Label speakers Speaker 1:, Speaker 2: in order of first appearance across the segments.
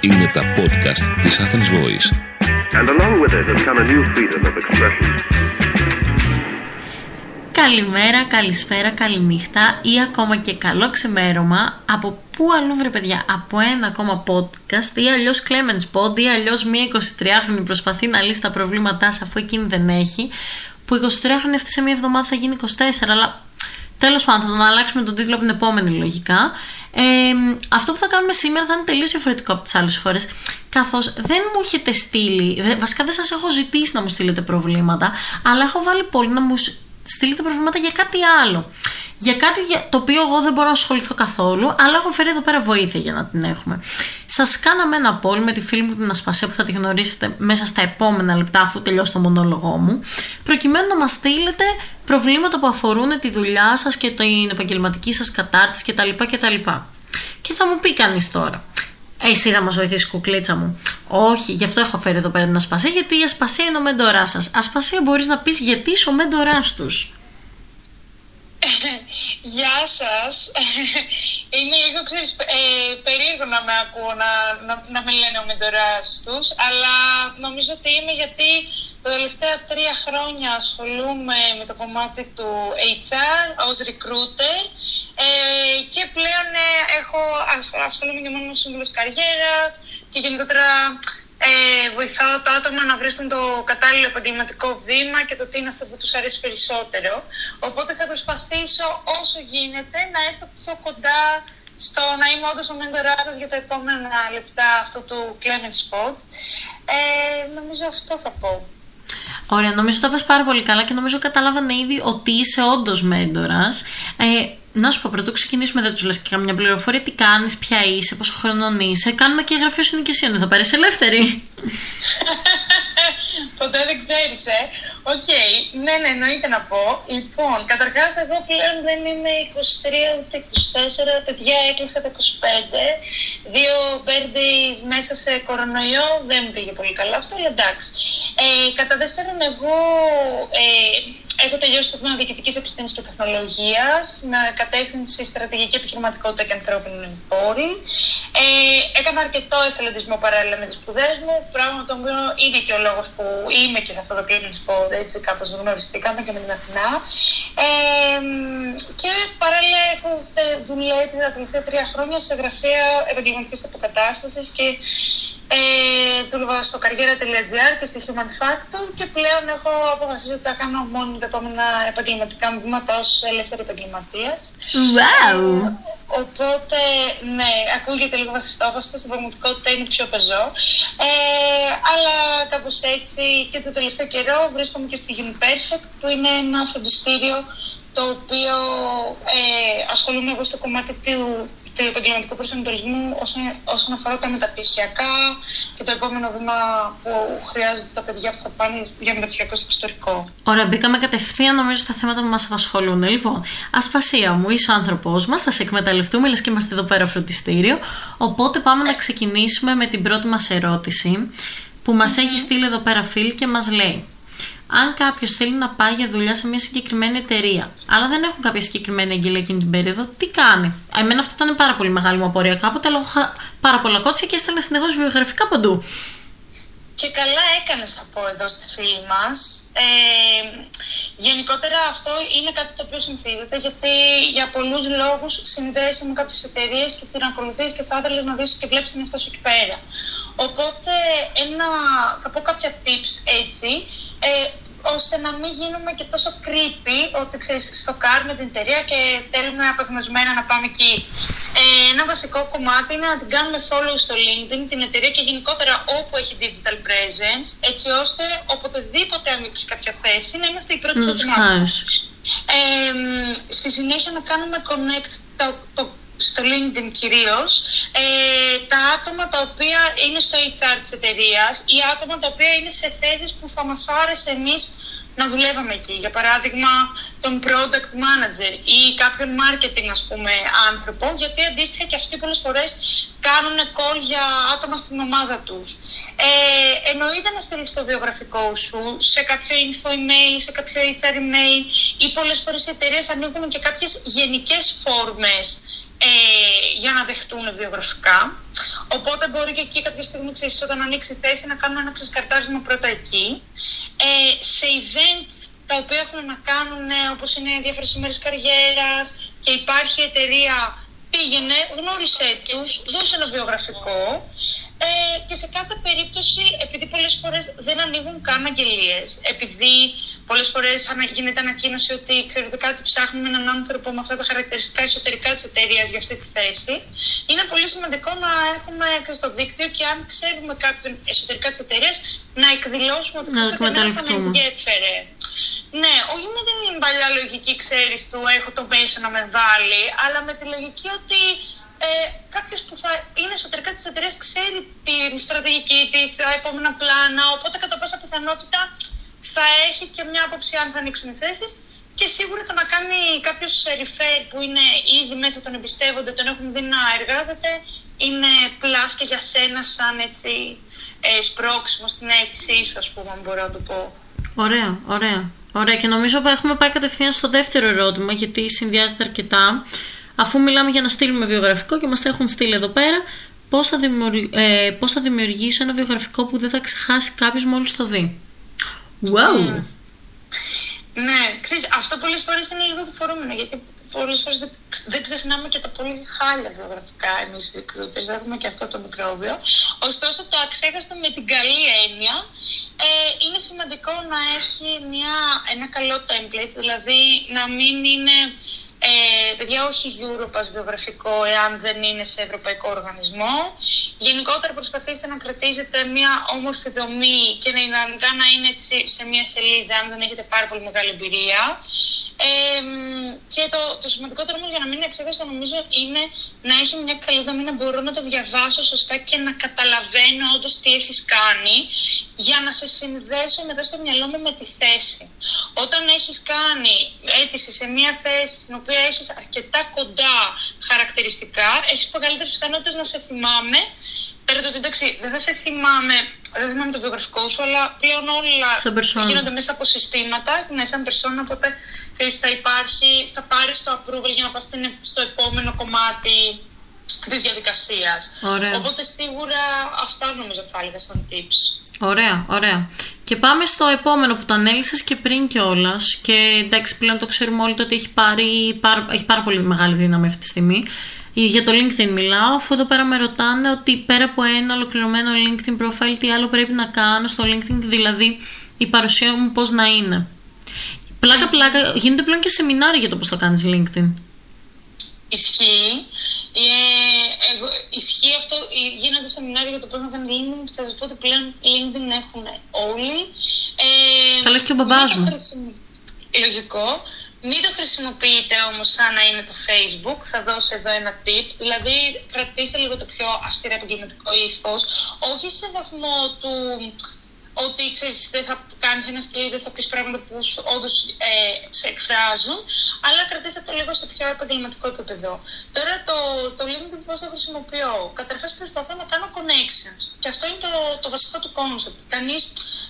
Speaker 1: Είναι τα podcast της Athens Voice. And along with it has come a new freedom of expression. Καλημέρα, καλησπέρα, καληνύχτα ή ακόμα και καλό ξημέρωμα από πού αλλού βρε παιδιά, από ένα ακόμα podcast ή αλλιώς Clemens Pod ή αλλιώς μία 23χρονη προσπαθεί να λύσει τα προβλήματά αφού εκείνη δεν έχει που 23χρονη αυτή σε μία εβδομάδα θα γίνει 24 αλλά τέλος πάντων θα τον αλλάξουμε τον τίτλο από την επόμενη λογικά. Ε, αυτό που θα κάνουμε σήμερα θα είναι τελείως διαφορετικό από τις άλλες φορές καθώς δεν μου έχετε στείλει, βασικά δεν σας έχω ζητήσει να μου στείλετε προβλήματα αλλά έχω βάλει πολύ να μου στείλετε προβλήματα για κάτι άλλο. Για κάτι το οποίο εγώ δεν μπορώ να ασχοληθώ καθόλου, αλλά έχω φέρει εδώ πέρα βοήθεια για να την έχουμε. Σας κάναμε ένα poll με τη φίλη μου την Ασπασία που θα τη γνωρίσετε μέσα στα επόμενα λεπτά, αφού τελειώσει το μονόλογό μου, προκειμένου να μας στείλετε προβλήματα που αφορούν τη δουλειά σας και την επαγγελματική σας κατάρτιση κτλ. κτλ. Και θα μου πει κανείς τώρα, εσύ θα μας βοηθήσεις, κουκλίτσα μου. Όχι, γι' αυτό έχω φέρει εδώ πέρα την Ασπασία, γιατί η Ασπασία είναι ο μέντοράς σας. Ασπασία, μπορείς να πεις γιατί είσαι ο μέντοράς τους.
Speaker 2: Γεια σας. Είναι λίγο, ξέρεις, ε, περίεργο να με ακούω να, να, να με λένε ο μεντοράς τους, αλλά νομίζω ότι είμαι γιατί τα τελευταία τρία χρόνια ασχολούμαι με το κομμάτι του HR ως recruiter ε, και πλέον ε, έχω, ασχολούμαι και μόνο με σύμβουλος καριέρας και γενικότερα ε, βοηθάω τα άτομα να βρίσκουν το κατάλληλο επαγγελματικό βήμα και το τι είναι αυτό που τους αρέσει περισσότερο. Οπότε θα προσπαθήσω όσο γίνεται να έρθω πιο κοντά στο να είμαι όντως ο μέντοράς σας για τα επόμενα λεπτά αυτού του Clement Spot. Ε, νομίζω αυτό θα πω.
Speaker 1: Ωραία, νομίζω το πες πάρα πολύ καλά και νομίζω καταλάβανε ήδη ότι είσαι όντως μέντορας. Ε, να σου πω, προτού ξεκινήσουμε, δεν τους λες και καμιά πληροφορία. Τι κάνεις, ποια είσαι, πόσο χρονών είσαι. Κάνουμε και γραφείο συνοικεσίων. Δεν θα πάρεις ελεύθερη.
Speaker 2: Ποτέ δεν ξέρεις, ε. Ok, okay. ναι, ναι, εννοείται να πω. Λοιπόν, καταρχάς, εγώ πλέον δεν είμαι 23 ούτε 24. Παιδιά, έκλεισα τα 25. Δύο birthdays μέσα σε κορονοϊό. Δεν μου πήγε πολύ καλά αυτό, αλλά εντάξει. Ε, κατά δεύτερον, εγώ ε, Έχω τελειώσει το τμήμα Διοικητικής Επιστήμης και Τεχνολογίας με κατεύθυνση στρατηγική επιχειρηματικότητα και ανθρώπινη πόρη. Ε, έκανα αρκετό εθελοντισμό παράλληλα με τις σπουδές μου, πράγμα το οποίο είναι και ο λόγος που είμαι και σε αυτό το κλίμα της πόρη, έτσι κάπως γνωριστήκαμε και με την Αθηνά. Ε, και παράλληλα έχω δουλεύει τα τελευταία τρία χρόνια σε γραφεία επαγγελματικής αποκατάστασης και ε, δούλευα στο καριέρα.gr και στη Human Factor και πλέον έχω αποφασίσει ότι θα κάνω μόνο τα επόμενα επαγγελματικά μου βήματα ως ελεύθερη επαγγελματίας.
Speaker 1: Wow!
Speaker 2: Ε, οπότε, ναι, ακούγεται λίγο βαθιστόχαστο, στην πραγματικότητα είναι πιο πεζό. Ε, αλλά κάπως έτσι και το τελευταίο καιρό βρίσκομαι και στη Uniperfect που είναι ένα φροντιστήριο το οποίο ε, ασχολούμαι εγώ στο κομμάτι του του επαγγελματικού προσανατολισμού όσον, όσον αφορά τα μεταπτυχιακά και το επόμενο βήμα που χρειάζονται τα παιδιά που θα πάνε για μεταπτυχιακό στο εξωτερικό.
Speaker 1: Ωραία, μπήκαμε κατευθείαν νομίζω στα θέματα που μας απασχολούν. Λοιπόν, ασπασία μου, είσαι ο άνθρωπός μας, θα σε εκμεταλλευτούμε, λες και είμαστε εδώ πέρα φροντιστήριο. Οπότε πάμε να ξεκινήσουμε με την πρώτη μας ερώτηση που μας έχει στείλει εδώ πέρα φίλ και μας λέει αν κάποιος θέλει να πάει για δουλειά σε μια συγκεκριμένη εταιρεία, αλλά δεν έχουν κάποια συγκεκριμένη εγγύλια εκείνη την περίοδο, τι κάνει; Εμένα αυτό ήταν πάρα πολύ μεγάλη μου απορία κάποτε, αλλά έχω πάρα πολλά κότσια και έστελνα συνεχώς βιογραφικά παντού.
Speaker 2: Και καλά έκανες θα πω εδώ στη φίλη μας. Ε, γενικότερα αυτό είναι κάτι το οποίο συνηθίζεται γιατί για πολλούς λόγους συνδέεσαι με κάποιες εταιρείες και την ακολουθείς και θα ήθελες να δεις και βλέπεις την αυτός εκεί πέρα. Οπότε ένα, θα πω κάποια tips έτσι. Ε, ώστε να μην γίνουμε και τόσο creepy ότι ξέρεις στοκάρουμε την εταιρεία και θέλουμε απεγνωσμένα να πάμε εκεί. Ε, ένα βασικό κομμάτι είναι να την κάνουμε follow στο LinkedIn την εταιρεία και γενικότερα όπου έχει digital presence έτσι ώστε οποτεδήποτε ανοίξει κάποια θέση να είμαστε οι πρώτοι που ε, στη συνέχεια να κάνουμε connect το, το στο LinkedIn κυρίως, ε, τα άτομα τα οποία είναι στο HR της εταιρείας ή άτομα τα οποία είναι σε θέσεις που θα μας άρεσε εμείς να δουλεύαμε εκεί. Για παράδειγμα, τον product manager ή κάποιον marketing, ας πούμε, άνθρωπο, γιατί αντίστοιχα και αυτοί πολλές φορές κάνουν call για άτομα στην ομάδα τους. Ε, εννοείται να στείλεις το βιογραφικό σου σε κάποιο info email, σε κάποιο HR email ή πολλές φορές οι εταιρείες ανοίγουν και κάποιες γενικές φόρμες ε, για να δεχτούν βιογραφικά. Οπότε μπορεί και εκεί κάποια στιγμή, ξέρεις, όταν ανοίξει θέση, να κάνουμε ένα ξεσκαρτάρισμα πρώτα εκεί. Ε, σε event τα οποία έχουν να κάνουν, ε, όπως είναι διάφορες ημέρες καριέρας και υπάρχει εταιρεία πήγαινε, γνώρισε τους, δώσε ένα βιογραφικό ε, και σε κάθε περίπτωση, επειδή πολλές φορές δεν ανοίγουν καν αγγελίες, επειδή πολλές φορές γίνεται ανακοίνωση ότι ξέρετε κάτι ψάχνουμε έναν άνθρωπο με αυτά τα χαρακτηριστικά εσωτερικά της εταιρείας για αυτή τη θέση, είναι πολύ σημαντικό να έχουμε στο δίκτυο και αν ξέρουμε κάποιον εσωτερικά της εταιρείας να εκδηλώσουμε ότι
Speaker 1: να
Speaker 2: θα ενδιέφερε. Ναι, όχι με την παλιά λογική, ξέρεις, του έχω το μέσο να με βάλει, αλλά με τη λογική ότι ε, κάποιος που θα είναι εσωτερικά της εταιρείας ξέρει την στρατηγική της, τα επόμενα πλάνα, οπότε κατά πάσα πιθανότητα θα έχει και μια άποψη αν θα ανοίξουν οι θέσεις. Και σίγουρα το να κάνει κάποιος refer που είναι ήδη μέσα, τον εμπιστεύονται, τον έχουν δει να εργάζεται, είναι πλάς και για σένα σαν έτσι ε, σπρώξιμο στην αίτησή σου, ας πούμε, αν μπορώ να το πω.
Speaker 1: Ωραία, ωραία. Ωραία και νομίζω ότι έχουμε πάει κατευθείαν στο δεύτερο ερώτημα γιατί συνδυάζεται αρκετά. Αφού μιλάμε για να στείλουμε βιογραφικό και μας τα έχουν στείλει εδώ πέρα, πώς θα, δημιουργ... ε, πώς θα δημιουργήσω ένα βιογραφικό που δεν θα ξεχάσει κάποιος μόλις το δει; Wow!
Speaker 2: Mm. Ναι, ξέρεις, αυτό πολλές φορές είναι λίγο φορούμενο γιατί πολλές φορές δεν, δεν ξεχνάμε και τα πολύ χάλια βιογραφικά εμείς οι recruiters, έχουμε και αυτό το μικρόβιο. Ωστόσο το αξέχαστο με την καλή έννοια ε, είναι σημαντικό να έχει μια, ένα καλό template, δηλαδή να μην είναι ε, παιδιά, όχι Europass βιογραφικό, εάν δεν είναι σε ευρωπαϊκό οργανισμό. Γενικότερα προσπαθήστε να κρατήσετε μια όμορφη δομή και να, να είναι σε μια σελίδα, αν δεν έχετε πάρα πολύ μεγάλη εμπειρία. Ε, και το, το σημαντικότερο όμως για να μην είναι εξέδεσο νομίζω είναι να έχει μια καλή δομή να μπορώ να το διαβάσω σωστά και να καταλαβαίνω όντως τι έχεις κάνει για να σε συνδέσω μετά στο μυαλό μου με τη θέση. Όταν έχεις κάνει αίτηση σε μια θέση στην οποία έχεις αρκετά κοντά χαρακτηριστικά, έχεις μεγαλύτερες πιθανότητες να σε θυμάμαι Πέρα το ότι εντάξει, δεν θα σε θυμάμαι, δεν θυμάμαι το βιογραφικό σου, αλλά πλέον όλα γίνονται μέσα από συστήματα. Ναι, σαν περσόνα, οπότε θα υπάρχει, θα πάρεις το approval για να πας στο επόμενο κομμάτι της διαδικασίας. Οπότε σίγουρα αυτά νομίζω θα έλεγα σαν tips.
Speaker 1: Ωραία, ωραία. Και πάμε στο επόμενο που το ανέλησες και πριν κιόλας. Και εντάξει, πλέον το ξέρουμε όλοι το ότι έχει, πάρει, έχει πάρα πολύ μεγάλη δύναμη αυτή τη στιγμή. Για το LinkedIn μιλάω, αφού εδώ πέρα με ρωτάνε ότι πέρα από ένα ολοκληρωμένο LinkedIn profile, τι άλλο πρέπει να κάνω στο LinkedIn, δηλαδή η παρουσία μου πώς να είναι. Πλάκα, πλάκα, γίνεται πλέον και σεμινάρια για το πώς θα κάνεις LinkedIn.
Speaker 2: Ισχύει. Ε, εγώ, ισχύει αυτό, ε, γίνονται σεμινάρια για το πώς να κάνει LinkedIn. Θα σας πω ότι πλέον LinkedIn έχουν όλοι.
Speaker 1: Ε, θα λες και ο μπαμπάς μου.
Speaker 2: Λογικό. Μην το χρησιμοποιείτε όμως σαν να είναι το Facebook. Θα δώσω εδώ ένα tip. Δηλαδή, κρατήστε λίγο το πιο αυστηρά επαγγελματικό ύφος. Όχι σε βαθμό του ότι ξέρεις, δεν θα κάνεις ένα στυλ, δεν θα πεις πράγματα που όντως ε, σε εκφράζουν, αλλά κρατήστε το λίγο σε πιο επαγγελματικό επίπεδο. Τώρα το, το LinkedIn πώς το χρησιμοποιώ. Καταρχάς προσπαθώ να κάνω connections. Και αυτό είναι το, το βασικό του concept. Κανείς,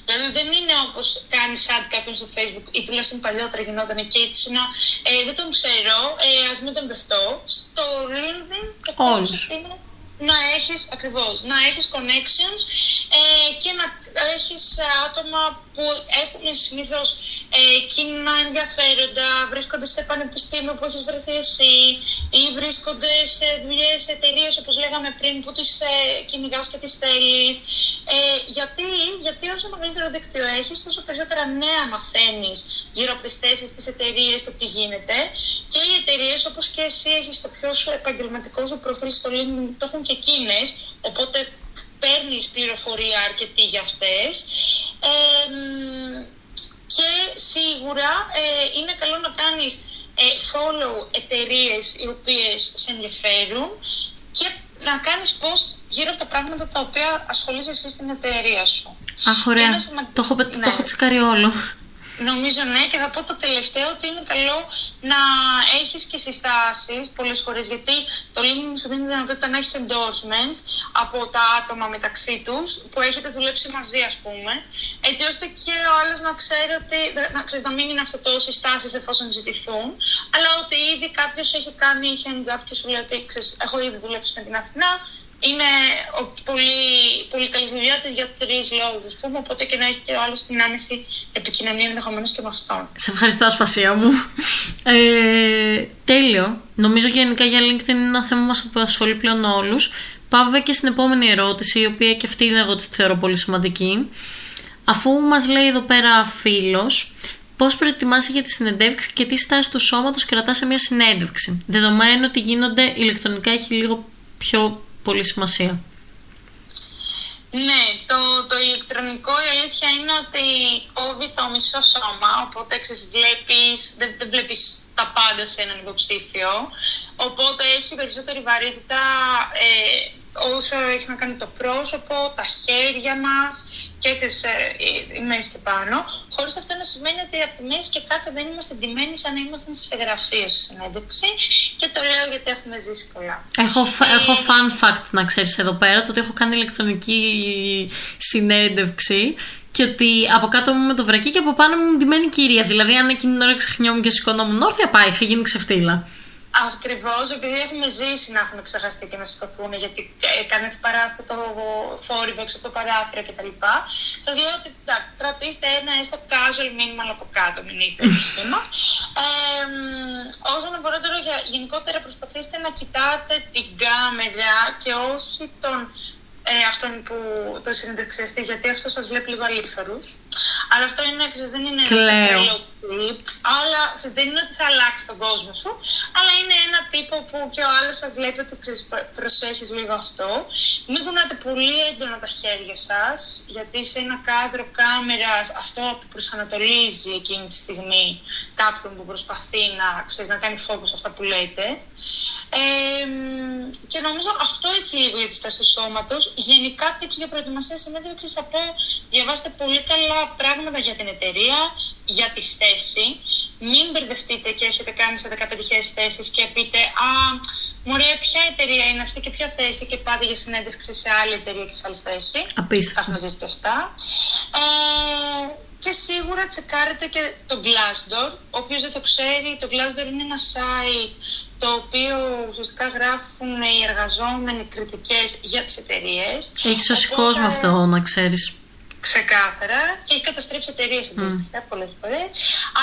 Speaker 2: δηλαδή δεν είναι όπως κάνεις ad κάποιον στο Facebook ή τουλάχιστον παλιότερα γινόταν και έτσι να ε, δεν τον ξέρω, ε, ας μην τον δεχτώ. Στο LinkedIn το concept είναι να έχεις, ακριβώς, να έχεις connections ε, και να έχεις άτομα που έχουν συνήθως ε, κοινά ενδιαφέροντα, βρίσκονται σε πανεπιστήμιο που έχεις βρεθεί εσύ ή βρίσκονται σε δουλειές εταιρείες όπως λέγαμε πριν που τις ε, κυνηγάς και τις θέλεις. Ε, γιατί, γιατί όσο μεγαλύτερο δίκτυο έχεις, τόσο περισσότερα νέα μαθαίνεις γύρω από τις θέσεις της εταιρείες, το τι γίνεται και οι εταιρείες όπως και εσύ έχεις το πιο σου επαγγελματικό σου προφίλ στο LinkedIn, το έχουν και εκείνες, οπότε παίρνεις πληροφορία αρκετή για αυτές. και σίγουρα ε, είναι καλό να κάνεις ε, follow εταιρείες οι οποίες σε ενδιαφέρουν και να κάνεις post γύρω από τα πράγματα τα οποία ασχολείσαι εσύ στην εταιρεία σου.
Speaker 1: Αχ, ωραία. Το έχω, ναι. το έχω τσικάρει όλο.
Speaker 2: Νομίζω ναι και θα πω το τελευταίο ότι είναι καλό να έχεις και συστάσεις πολλές φορές γιατί το LinkedIn σου δίνει τη δυνατότητα να έχεις endorsements από τα άτομα μεταξύ τους που έχετε δουλέψει μαζί ας πούμε έτσι ώστε και ο άλλος να ξέρει ότι να, ξέρεις, να μην είναι αυτό το συστάσεις εφόσον ζητηθούν αλλά ότι ήδη κάποιος έχει κάνει hand up και σου λέει ότι ξέρεις, έχω ήδη δουλέψει με την Αθηνά είναι πολύ, πολύ καλής δουλειά τη για τρεις λόγους. Οπότε και να έχει και ο άλλος την άμεση επικοινωνία ενδεχομένως και με αυτόν.
Speaker 1: Σε ευχαριστώ, Ασπασία μου. Ε, τέλειο. Νομίζω γενικά για LinkedIn είναι ένα θέμα που μας απασχολεί πλέον όλους. Πάμε και στην επόμενη ερώτηση, η οποία και αυτή εγώ τη θεωρώ πολύ σημαντική. Αφού μας λέει εδώ πέρα φίλος, πώς προετοιμάσαι για τη συνεντεύξη και τι στάση του σώματος κρατά σε μια συνέντευξη. Δεδομένου ότι γίνονται ηλεκτρονικά, έχει λίγο πιο πολύ σημασία.
Speaker 2: Ναι, το, το ηλεκτρονικό η αλήθεια είναι ότι κόβει το μισό σώμα, οπότε βλέπεις, δεν, δεν βλέπεις τα πάντα σε έναν υποψήφιο, οπότε έχει περισσότερη βαρύτητα ε, όσο έχει να κάνει το πρόσωπο, τα χέρια μας και τις ε, η μέση και πάνω, χωρίς αυτό να σημαίνει ότι από τη μέση και κάτω δεν είμαστε ντυμένοι σαν να είμαστε σε γραφείο στη συνέντευξη και το λέω γιατί έχουμε ζήσει πολλά.
Speaker 1: Έχω, ε, έχω fun fact να ξέρεις εδώ πέρα, το ότι έχω κάνει ηλεκτρονική συνέντευξη και ότι από κάτω μου με το βρακί και από πάνω μου ντυμένη κυρία. Δηλαδή, αν εκείνη την ώρα ξεχνιόμουν και σηκωνόμουν όρθια, πάει, θα γίνει ξεφτύλα.
Speaker 2: Ακριβώς, επειδή έχουμε ζήσει να έχουν ξεχαστεί και να σηκωθούν, γιατί έκανε παρά αυτό το θόρυβο έξω από το παράθυρο κτλ. Θα λέω ότι κρατήστε ένα έστω casual μήνυμα από κάτω, μην είστε σήμα. Ε, όσο να για, γενικότερα προσπαθήστε να κοιτάτε την κάμερα και όχι τον ε, αυτόν που το συνεντευξιαστή, γιατί αυτό σας βλέπει λίγο αλήθωρου. Αλλά αυτό είναι, ξέρεις, δεν είναι
Speaker 1: Κλαίω.
Speaker 2: Ένα κλιπ, αλλά ξέρεις, δεν είναι ότι θα αλλάξει τον κόσμο σου, αλλά είναι ένα τύπο που και ο άλλος θα βλέπει ότι προσέχεις λίγο αυτό. Μην κουνάτε πολύ έντονα τα χέρια σας, γιατί σε ένα κάδρο κάμερας αυτό που προσανατολίζει εκείνη τη στιγμή κάποιον που προσπαθεί να, ξέρεις, να κάνει φόκου αυτά που λέτε. Ε, και νομίζω αυτό έτσι λίγο για τη στάση του σώματο. Γενικά, tips για προετοιμασία συνέντευξη θα πω διαβάστε πολύ καλά πράγματα για την εταιρεία, για τη θέση. Μην μπερδευτείτε και έχετε κάνει σε 15 θέσεις και πείτε Α, μωρέ, ποια εταιρεία είναι αυτή και ποια θέση και πάτε για συνέντευξη σε άλλη εταιρεία και σε άλλη θέση.
Speaker 1: Απίστευτο.
Speaker 2: Θα έχουμε ζήσει και αυτά. Ε, και σίγουρα τσεκάρετε και το Glassdoor. Όποιος δεν το ξέρει, το Glassdoor είναι ένα site το οποίο ουσιαστικά γράφουν οι εργαζόμενοι κριτικές για τις εταιρείες.
Speaker 1: Έχεις σώσει κόσμο αυτό, να ξέρεις.
Speaker 2: Ξεκάθαρα και έχει καταστρέψει εταιρείες αντίστοιχα mm. πολλές φορές.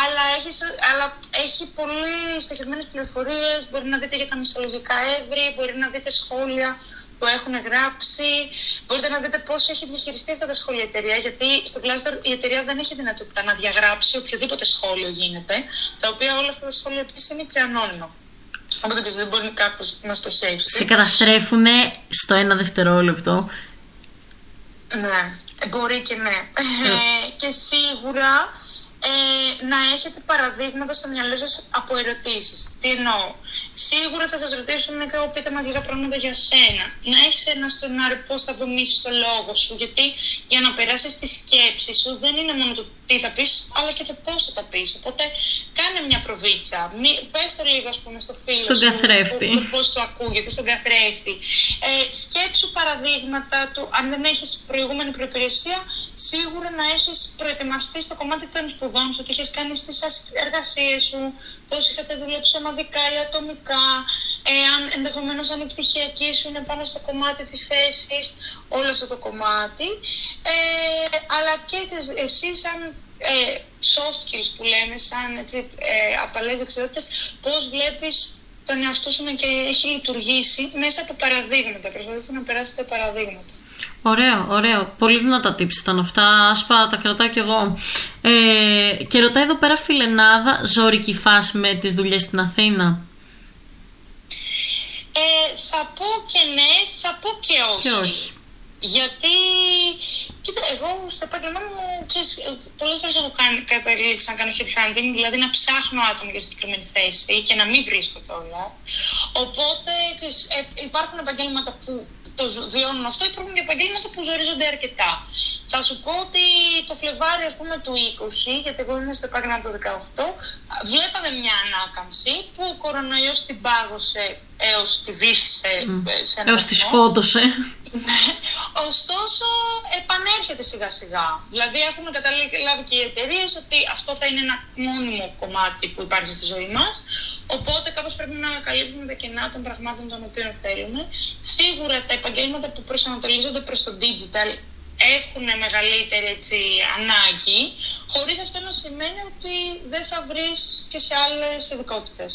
Speaker 2: Αλλά, έχει, αλλά έχει πολύ στοχευμένες πληροφορίες. Μπορεί να δείτε για τα μισθολογικά έβρη, μπορεί να δείτε σχόλια που έχουν γράψει. Μπορείτε να δείτε πώς έχει διαχειριστεί αυτά τα σχόλια η εταιρεία, γιατί στο Glassdoor η εταιρεία δεν έχει δυνατότητα να διαγράψει οποιοδήποτε σχόλιο γίνεται, τα οποία όλα αυτά τα σχόλια επίσης είναι και ανώνυμα. Οπότε δεν μπορεί κάποιος να στοχεύσει.
Speaker 1: Σε καταστρέφουν στο ένα δευτερόλεπτο.
Speaker 2: Ναι, μπορεί και ναι. Ε, και σίγουρα ε, να έχετε παραδείγματα στο μυαλό σας από ερωτήσεις. Τι εννοώ; Σίγουρα θα σας ρωτήσουν και πείτε μας λίγα πράγματα για σένα. Να έχεις ένα σενάριο πώς θα δομήσεις το λόγο σου. Γιατί για να περάσεις τη σκέψη σου δεν είναι μόνο το τι θα πεις, αλλά και το πώς θα τα πεις. Οπότε κάνε μια προβίτσα. Πες το λίγο, ας πούμε, στο φίλο
Speaker 1: στον καθρέφτη.
Speaker 2: Πώς το ακούγεται, στον καθρέφτη. Ε, σκέψου παραδείγματα του. Αν δεν έχεις προηγούμενη προπηρεσία, σίγουρα να έχεις προετοιμαστεί στο κομμάτι των σπουδών σου, τι έχει κάνει στι εργασίες σου, πώς είχατε δουλέψει ομαδικά ή ατομικά, εάν ενδεχομένως αν η πτυχιακή σου είναι πάνω στο κομμάτι της θέσης, όλο αυτό το κομμάτι. Ε, αλλά και εσύ σαν ε, soft skills που λέμε, σαν έτσι, ε, απαλές δεξιότητες, πώς βλέπεις τον εαυτό σου να και έχει λειτουργήσει μέσα από παραδείγματα. Προσπαθήστε να περάσετε παραδείγματα.
Speaker 1: Ωραίο, ωραίο. Πολύ δυνατά tips ήταν αυτά. Άσπα, τα κρατάω κι εγώ. Ε, και ρωτάει εδώ πέρα φιλενάδα, ζώρικη φάση με τις δουλειές στην Αθήνα.
Speaker 2: Ε, θα πω και ναι, θα πω και όχι.
Speaker 1: Και όχι.
Speaker 2: Γιατί, κοίτα, εγώ στο επάγγελμά μου πολλές φορές έχω κάνει, καταλήξει να κάνω headhunting, δηλαδή να ψάχνω άτομα για συγκεκριμένη θέση και να μην βρίσκω όλα. Οπότε ε, υπάρχουν επαγγέλματα που το βιώνουν αυτό, υπάρχουν και επαγγέλματα που ζορίζονται αρκετά. Θα σου πω ότι το Φλεβάρι ας πούμε του 20, γιατί εγώ είμαι στο επάγγελμα του 18, βλέπαμε μια ανάκαμψη που ο κορονοϊός την πάγωσε έως τη βύθισε mm. σε ένα
Speaker 1: Έως τη σκότωσε.
Speaker 2: Ναι. Ωστόσο, επανέρχεται σιγά σιγά. Δηλαδή, έχουν καταλάβει και οι εταιρείες ότι αυτό θα είναι ένα μόνιμο κομμάτι που υπάρχει στη ζωή μας. Οπότε, κάπως πρέπει να καλύπτουμε τα κενά των πραγμάτων των οποίων θέλουμε. Σίγουρα τα επαγγέλματα που προσανατολίζονται προς το digital έχουν μεγαλύτερη έτσι, ανάγκη, χωρίς αυτό να σημαίνει ότι δεν θα βρεις και σε άλλες ειδικότητες.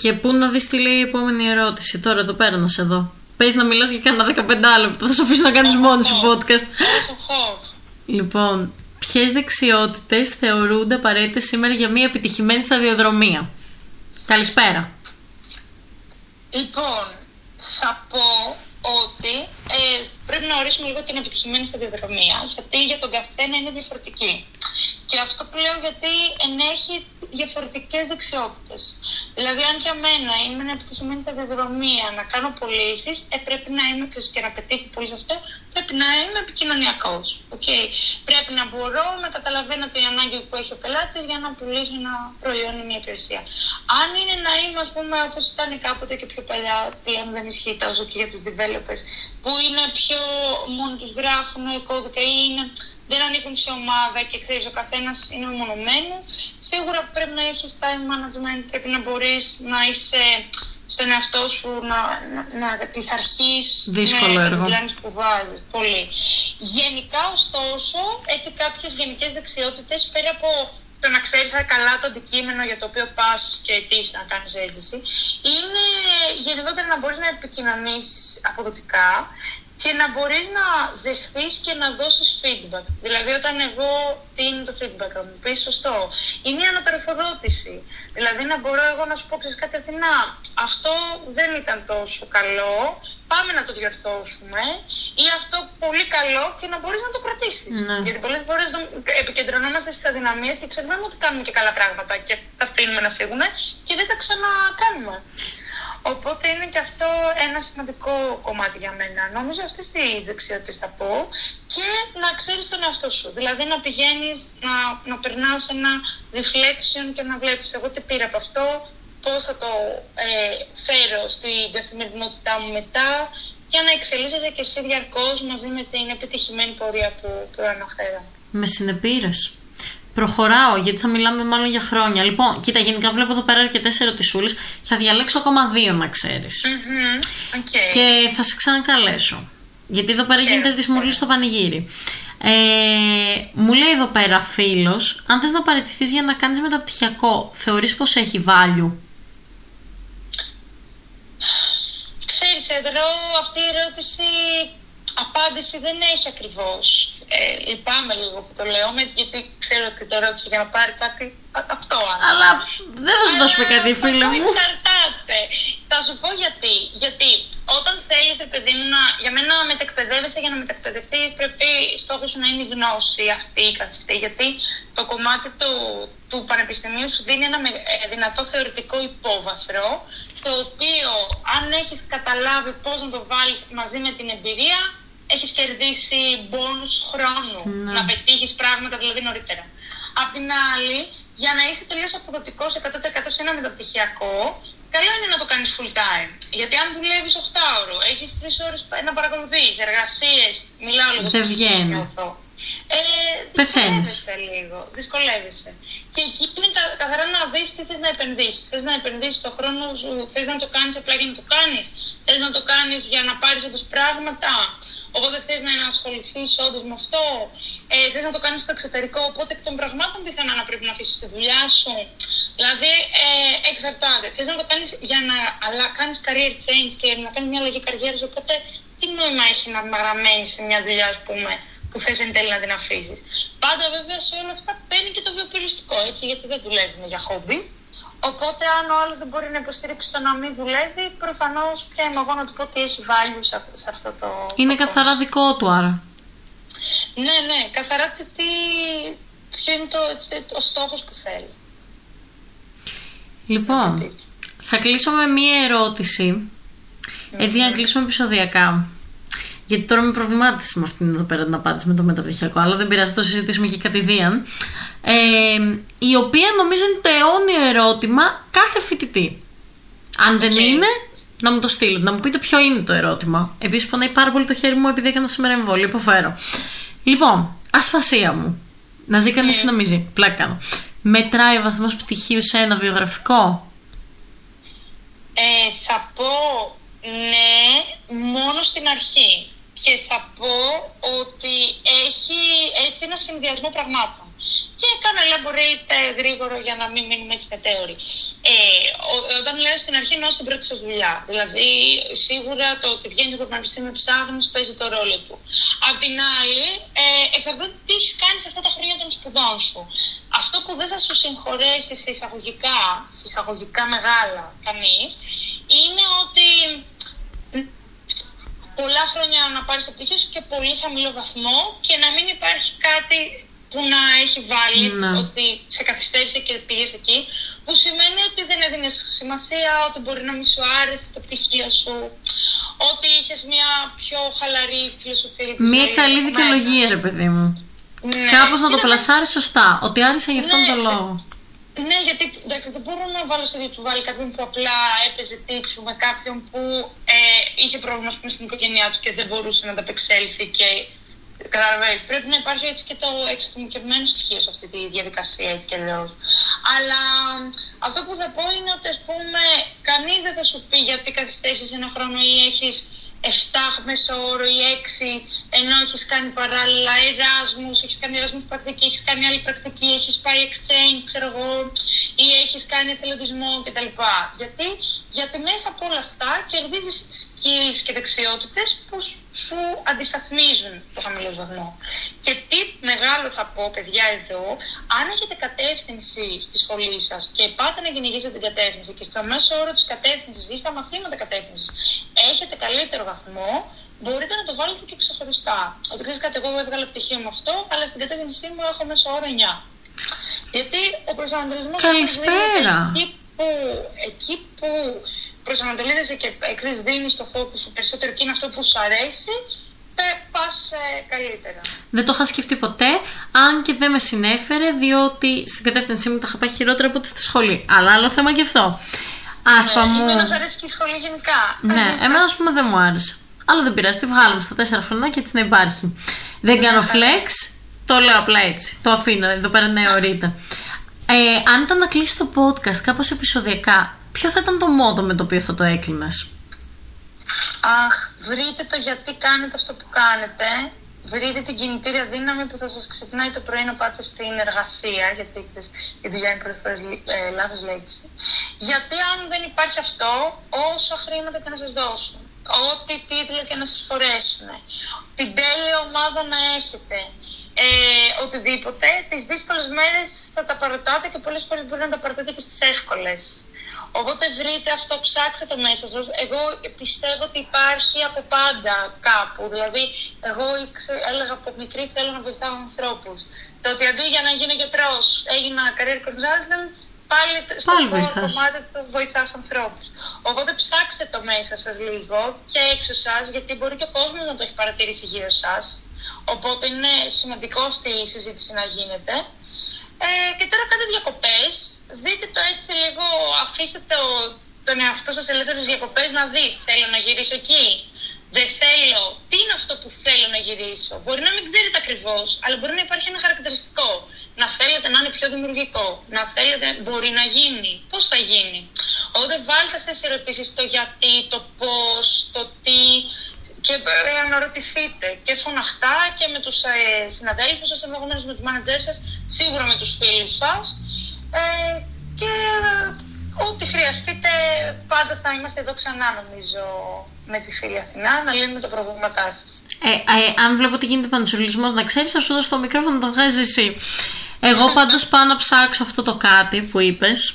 Speaker 1: Και πού να δεις τι λέει η επόμενη ερώτηση, τώρα εδώ πέρα να σε δω. Πες να μιλάς για κανένα 15 λεπτά, θα σου αφήσω να κάνεις μόνο σου podcast. λοιπόν, ποιες δεξιότητες θεωρούνται απαραίτητες σήμερα για μια επιτυχημένη σταδιοδρομία; Καλησπέρα.
Speaker 2: Λοιπόν, θα πω ότι ε, πρέπει να ορίσουμε λίγο την επιτυχημένη σταδιοδρομία, γιατί για τον καθένα είναι διαφορετική. Και αυτό που λέω γιατί ενέχει διαφορετικές δεξιότητες. Δηλαδή, αν για μένα είμαι μια επιτυχημένη σταδιοδρομία να κάνω πωλήσεις, ε, πρέπει να είμαι και να πετύχω πολύ σε αυτό, πρέπει να είμαι επικοινωνιακός. Okay. Πρέπει να μπορώ να καταλαβαίνω την ανάγκη που έχει ο πελάτης για να πουλήσω ένα προϊόν ή μια υπηρεσία. Αν είναι να είμαι, ας πούμε, όπως ήταν κάποτε και πιο παλιά, πλέον δεν ισχύει τόσο και για τους developers, που είναι πιο μόνο τους γράφουν κώδικα ή είναι δεν ανήκουν σε ομάδα και ξέρεις ο καθένας είναι μονομένο. Σίγουρα πρέπει να έχεις time management, πρέπει να μπορείς να είσαι στον εαυτό σου, να, να, να πειθαρχείς
Speaker 1: Δύσκολο
Speaker 2: με
Speaker 1: έργο.
Speaker 2: που βάζεις. Πολύ. Γενικά, ωστόσο, έχει κάποιες γενικές δεξιότητες πέρα από το να ξέρεις καλά το αντικείμενο για το οποίο πας και αιτήσει να κάνεις αίτηση, είναι γενικότερα να μπορείς να επικοινωνήσεις αποδοτικά, και να μπορείς να δεχθείς και να δώσεις feedback. Δηλαδή όταν εγώ τι είναι το feedback να μου πεις σωστό. Είναι η αναπεριφοδότηση. Δηλαδή να μπορώ εγώ να σου πω ξέρεις κάτι Αθηνά, αυτό δεν ήταν τόσο καλό, πάμε να το διορθώσουμε ή αυτό πολύ καλό και να μπορείς να το κρατήσεις.
Speaker 1: Ναι.
Speaker 2: Γιατί πολλές φορές επικεντρωνόμαστε στις αδυναμίες και ξεχνάμε ότι κάνουμε και καλά πράγματα και τα αφήνουμε να φύγουν και δεν τα ξανακάνουμε. Οπότε είναι και αυτό ένα σημαντικό κομμάτι για μένα. Νομίζω αυτέ τι δεξιότητε θα πω και να ξέρεις τον εαυτό σου. Δηλαδή να πηγαίνεις, να, να περνάς ένα reflection και να βλέπεις εγώ τι πήρα από αυτό, πώς θα το ε, φέρω στην καθημερινότητά μου μετά για να εξελίσσεσαι και εσύ διαρκώς μαζί με την επιτυχημένη πορεία που, που αναφέραμε.
Speaker 1: Με συνεπήρες. Προχωράω, γιατί θα μιλάμε μάλλον για χρόνια. Λοιπόν, κοίτα, γενικά βλέπω εδώ πέρα αρκετές ερωτησούλες. Θα διαλέξω ακόμα δύο, να ξέρεις.
Speaker 2: Mm-hmm. Okay.
Speaker 1: Και θα σε ξανακαλέσω. Γιατί εδώ πέρα γίνεται τη μουρλή στο πανηγύρι. Ε, μου λέει εδώ πέρα φίλος, αν θες να παραιτηθείς για να κάνεις μεταπτυχιακό, θεωρείς πως έχει value;
Speaker 2: Ξέρεις, εδώ αυτή η ερώτηση απάντηση δεν έχει ακριβώς. Ε, λυπάμαι λίγο που το λέω, γιατί ξέρω ότι το ρώτησε για να πάρει κάτι αυτό.
Speaker 1: Αλλά δεν θα σου δώσουμε κάτι, φίλε μου.
Speaker 2: Εξαρτάται. Θα σου πω γιατί. Γιατί όταν θέλεις, παιδί μου, να, για μένα να μετακπαιδεύεσαι για να μετακπαιδευτεί, πρέπει στόχος σου να είναι η γνώση αυτή η καθιστή. Γιατί το κομμάτι του, του πανεπιστημίου σου δίνει ένα ε, δυνατό θεωρητικό υπόβαθρο, το οποίο αν έχεις καταλάβει πώς να το βάλεις μαζί με την εμπειρία, έχεις κερδίσει μπόνους χρόνου
Speaker 1: Ναι.
Speaker 2: να πετύχεις πράγματα δηλαδή νωρίτερα. Απ' την άλλη, για να είσαι τελείως αποδοτικός 100% σε ένα μεταπτυχιακό, καλό είναι να το κάνεις full time. Γιατί αν δουλεύεις 8 ώρο, έχεις 3 ώρες να παρακολουθείς, εργασίες, μιλάω λίγο
Speaker 1: Δεν
Speaker 2: στο
Speaker 1: βγαίνει.
Speaker 2: νιώθω. Ε,
Speaker 1: Πεθαίνεις.
Speaker 2: δυσκολεύεσαι λίγο. Δυσκολεύεσαι. Και εκεί είναι κα- καθαρά να δεις τι θες να επενδύσεις. Θες να επενδύσεις το χρόνο σου, θες να το κάνεις απλά για να το κάνεις, θες να το κάνεις για να πάρεις όντως πράγματα. Οπότε θες να ασχοληθεί όντως με αυτό; Ε, θες να το κάνεις στο εξωτερικό. Οπότε εκ των πραγμάτων πιθανά να πρέπει να αφήσεις τη δουλειά σου. Δηλαδή ε, εξαρτάται. Θες να το κάνεις για να κάνεις career change και να κάνεις μια αλλαγή καριέρας. Οπότε τι νόημα έχει να παραμένει σε μια δουλειά, ας πούμε, που θες εν τέλει να την αφήσεις; Πάντα βέβαια σε όλα αυτά παίρνει και το βιοπεριστικό, έτσι, γιατί δεν δουλεύουμε για χόμπι. Οπότε, αν ο άλλος δεν μπορεί να υποστηρίξει το να μην δουλεύει, προφανώς πια είμαι εγώ να του πω ότι έχει value σε αυτό, σε αυτό το.
Speaker 1: Είναι
Speaker 2: το
Speaker 1: καθαρά δικό του άρα.
Speaker 2: Ναι, ναι, καθαρά τι, τι, ποιο είναι το, έτσι, ο στόχος που θέλει.
Speaker 1: Λοιπόν, θα κλείσω με μία ερώτηση. Έτσι για να κλείσουμε επεισοδιακά. Γιατί τώρα με προβλημάτισε με αυτήν εδώ πέρα την απάντηση με το μεταπτυχιακό, αλλά δεν πειράζει, το συζητήσουμε και κατηδίαν. Ε, η οποία νομίζω είναι το αιώνιο ερώτημα κάθε φοιτητή. Αν δεν είναι, να μου το στείλετε, να μου πείτε ποιο είναι το ερώτημα. Επίσης, πονάει πάρα πολύ το χέρι μου επειδή έκανα σήμερα εμβόλιο. Υποφέρω. Λοιπόν, ασφασία μου. Να ζει κανείς ή να μην ζει. Πλάκα κάνω. Μετράει ο βαθμός πτυχίου σε ένα βιογραφικό;
Speaker 2: Ε, θα πω ναι, μόνο στην αρχή. Και θα πω ότι έχει έτσι ένα συνδυασμό πραγμάτων και κάνω elaborate γρήγορο για να μην μείνουμε έτσι μετέωροι. Ε, όταν λέω στην αρχή, εννοώ στην πρώτη σας δουλειά. Δηλαδή, σίγουρα το ότι βγαίνει από το πανεπιστήμιο ψάχνεις παίζει το ρόλο του. Απ' την άλλη, ε, εξαρτάται τι έχεις κάνει σε αυτά τα χρόνια των σπουδών σου. Αυτό που δεν θα σου συγχωρέσει σε εισαγωγικά, σε εισαγωγικά μεγάλα κανείς, είναι ότι πολλά χρόνια να πάρεις το πτυχίο σου και πολύ χαμηλό βαθμό και να μην υπάρχει κάτι που να έχει βάλει
Speaker 1: Ναι.
Speaker 2: ότι σε καθυστέρησε και πήγες εκεί, που σημαίνει ότι δεν έδινες σημασία, ότι μπορεί να μην σου άρεσε το πτυχίο σου, ότι είχες μια πιο χαλαρή φιλοσοφία. για τη
Speaker 1: Μία
Speaker 2: ζωή,
Speaker 1: καλή
Speaker 2: από
Speaker 1: δικαιολογία,
Speaker 2: μένα.
Speaker 1: ρε παιδί μου.
Speaker 2: Ναι.
Speaker 1: Κάπως να
Speaker 2: Και
Speaker 1: το πλασάρεις σωστά. Ότι άρεσε για αυτόν
Speaker 2: Ναι,
Speaker 1: τον
Speaker 2: ναι.
Speaker 1: λόγο.
Speaker 2: Ναι, γιατί εντάξει, δεν μπορώ να βάλω στο ίδιο του βάλει κάποιον που απλά έπαιζε τύψου με κάποιον που ε, είχε πρόβλημα ας πούμε, στην οικογένειά του και δεν μπορούσε να ανταπεξέλθει και καταλαβαίνεις. Πρέπει να υπάρχει έτσι και το εξατομικευμένο στοιχείο σε αυτή τη διαδικασία έτσι κι αλλιώς. Αλλά αυτό που θα πω είναι ότι ας πούμε κανείς δεν θα σου πει γιατί καθυστέρησες ένα χρόνο ή έχεις 7 μέσο όρο ή 6 ενώ έχεις κάνει παράλληλα εράσμους, έχεις κάνει εράσμους πρακτική, έχεις κάνει άλλη πρακτική, έχεις πάει exchange, ξέρω εγώ, ή έχεις κάνει εθελοντισμό κτλ. Γιατί, γιατί μέσα από όλα αυτά κερδίζεις skills και δεξιότητες που σου- σου αντισταθμίζουν το χαμηλό βαθμό. Και τι μεγάλο θα πω, παιδιά, εδώ, αν έχετε κατεύθυνση στη σχολή σας και πάτε να κυνηγήσετε την κατεύθυνση και στο μέσο όρο της κατεύθυνσης ή στα μαθήματα κατεύθυνσης έχετε καλύτερο βαθμό, μπορείτε να το βάλετε και ξεχωριστά. Ότι ξέρεις κάτι, εγώ έβγαλα πτυχίο με αυτό, αλλά στην κατεύθυνσή μου έχω μέσο όρο 9. Γιατί ο προσανατολισμός
Speaker 1: Καλησπέρα.
Speaker 2: εκεί που, εκεί που προσανατολίζεσαι και εξής δίνεις το focus σου περισσότερο και είναι αυτό που σου αρέσει, πας καλύτερα.
Speaker 1: Δεν το είχα σκεφτεί ποτέ, αν και δεν με συνέφερε, διότι στην κατεύθυνσή μου τα είχα πάει χειρότερα από ό,τι στη σχολή. Αλλά άλλο θέμα και αυτό. Άσπα
Speaker 2: Ναι,
Speaker 1: μου.
Speaker 2: Εμένα σ' αρέσει και η σχολή γενικά.
Speaker 1: Ναι, εμένα ας πούμε δεν μου άρεσε. Αλλά δεν πειράζει, τη βγάλαμε στα τέσσερα χρονιά και έτσι να υπάρχει. Δεν κάνω flex, το λέω απλά έτσι. Το αφήνω εδώ πέρα είναι ωρίτα. Ε, αν ήταν να κλείσει το podcast κάπως επεισοδιακά, ποιο θα ήταν το μότο με το οποίο θα το έκλεινες;
Speaker 2: Αχ, βρείτε το γιατί κάνετε αυτό που κάνετε. Βρείτε την κινητήρια δύναμη που θα σας ξυπνάει το πρωί να πάτε στην εργασία, γιατί ξέρεις, η δουλειά είναι πολλές φορές ε, λάθος λέξη. Γιατί αν δεν υπάρχει αυτό, όσα χρήματα και να σας δώσουν, ό,τι τίτλο και να σας φορέσουν, την τέλεια ομάδα να έχετε, ε, οτιδήποτε, τις δύσκολες μέρες θα τα παρατάτε και πολλές φορές μπορεί να τα παρατάτε και στις εύκολες. Οπότε βρείτε αυτό, ψάξτε το μέσα σας. Εγώ πιστεύω ότι υπάρχει από πάντα κάπου. Δηλαδή, εγώ ήξε- έλεγα από μικρή θέλω να βοηθάω ανθρώπους. Το ότι αντί για να γίνω γιατρός έγινα career consultant, πάλι τ- στο
Speaker 1: Πάλι
Speaker 2: core
Speaker 1: βοηθάς.
Speaker 2: κομμάτι του βοηθάς ανθρώπους. Οπότε ψάξτε το μέσα σας λίγο και έξω σας, γιατί μπορεί και ο κόσμος να το έχει παρατηρήσει γύρω σας. Οπότε είναι σημαντικό στη συζήτηση να γίνεται. Ε, και τώρα κάντε διακοπές, δείτε το έτσι λίγο, αφήστε το, τον εαυτό σας ελεύθερος διακοπές να δει, θέλω να γυρίσω εκεί, δεν θέλω, τι είναι αυτό που θέλω να γυρίσω; Μπορεί να μην ξέρετε ακριβώς, αλλά μπορεί να υπάρχει ένα χαρακτηριστικό. Να θέλετε να είναι πιο δημιουργικό, να θέλετε, μπορεί να γίνει, πώς θα γίνει; Οπότε βάλτε αυτές τις ερωτήσεις, το γιατί, το πώς, το τι, και ε, αναρωτηθείτε και φωναχτά και με τους ε, συναδέλφους σας, ενδεχομένως με τους μάνατζέρ σας, σίγουρα με τους φίλους σας ε, και ε, ό,τι χρειαστείτε πάντα θα είμαστε εδώ ξανά νομίζω με τη φίλη Αθηνά να λύνουμε τα προβλήματά σας.
Speaker 1: Ε, ε, αν βλέπω ότι γίνεται πανσουλισμός, να ξέρεις, θα σου δώσω το μικρόφωνο να το βγάζεις εσύ. Εγώ πάντως πάω να ψάξω αυτό το κάτι που είπες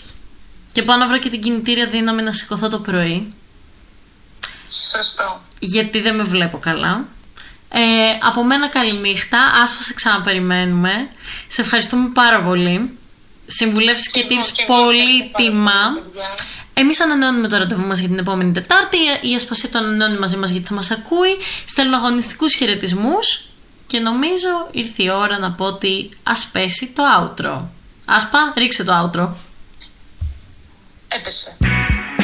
Speaker 1: και πάω να βρω και την κινητήρια δύναμη να σηκωθώ το πρωί.
Speaker 2: Σωστό.
Speaker 1: γιατί δεν με βλέπω καλά. Ε, από μένα καληνύχτα, άσπα σε ξαναπεριμένουμε. Σε ευχαριστούμε πάρα πολύ. Συμβουλεύσεις και
Speaker 2: εγώ-
Speaker 1: tips
Speaker 2: και εγώ
Speaker 1: πολύ
Speaker 2: ευχαριστώ πάρα
Speaker 1: τιμά.
Speaker 2: πολύ, παιδιά.
Speaker 1: Εμείς ανανεώνουμε το ραντεβού μας για την επόμενη Τετάρτη. Η Ασπασία το ανανεώνει μαζί μας γιατί θα μας ακούει. Στέλνω αγωνιστικούς χαιρετισμούς και νομίζω ήρθε η ώρα να πω ότι ας πέσει το outro. Άσπα, ρίξε το outro.
Speaker 2: Έπεσε.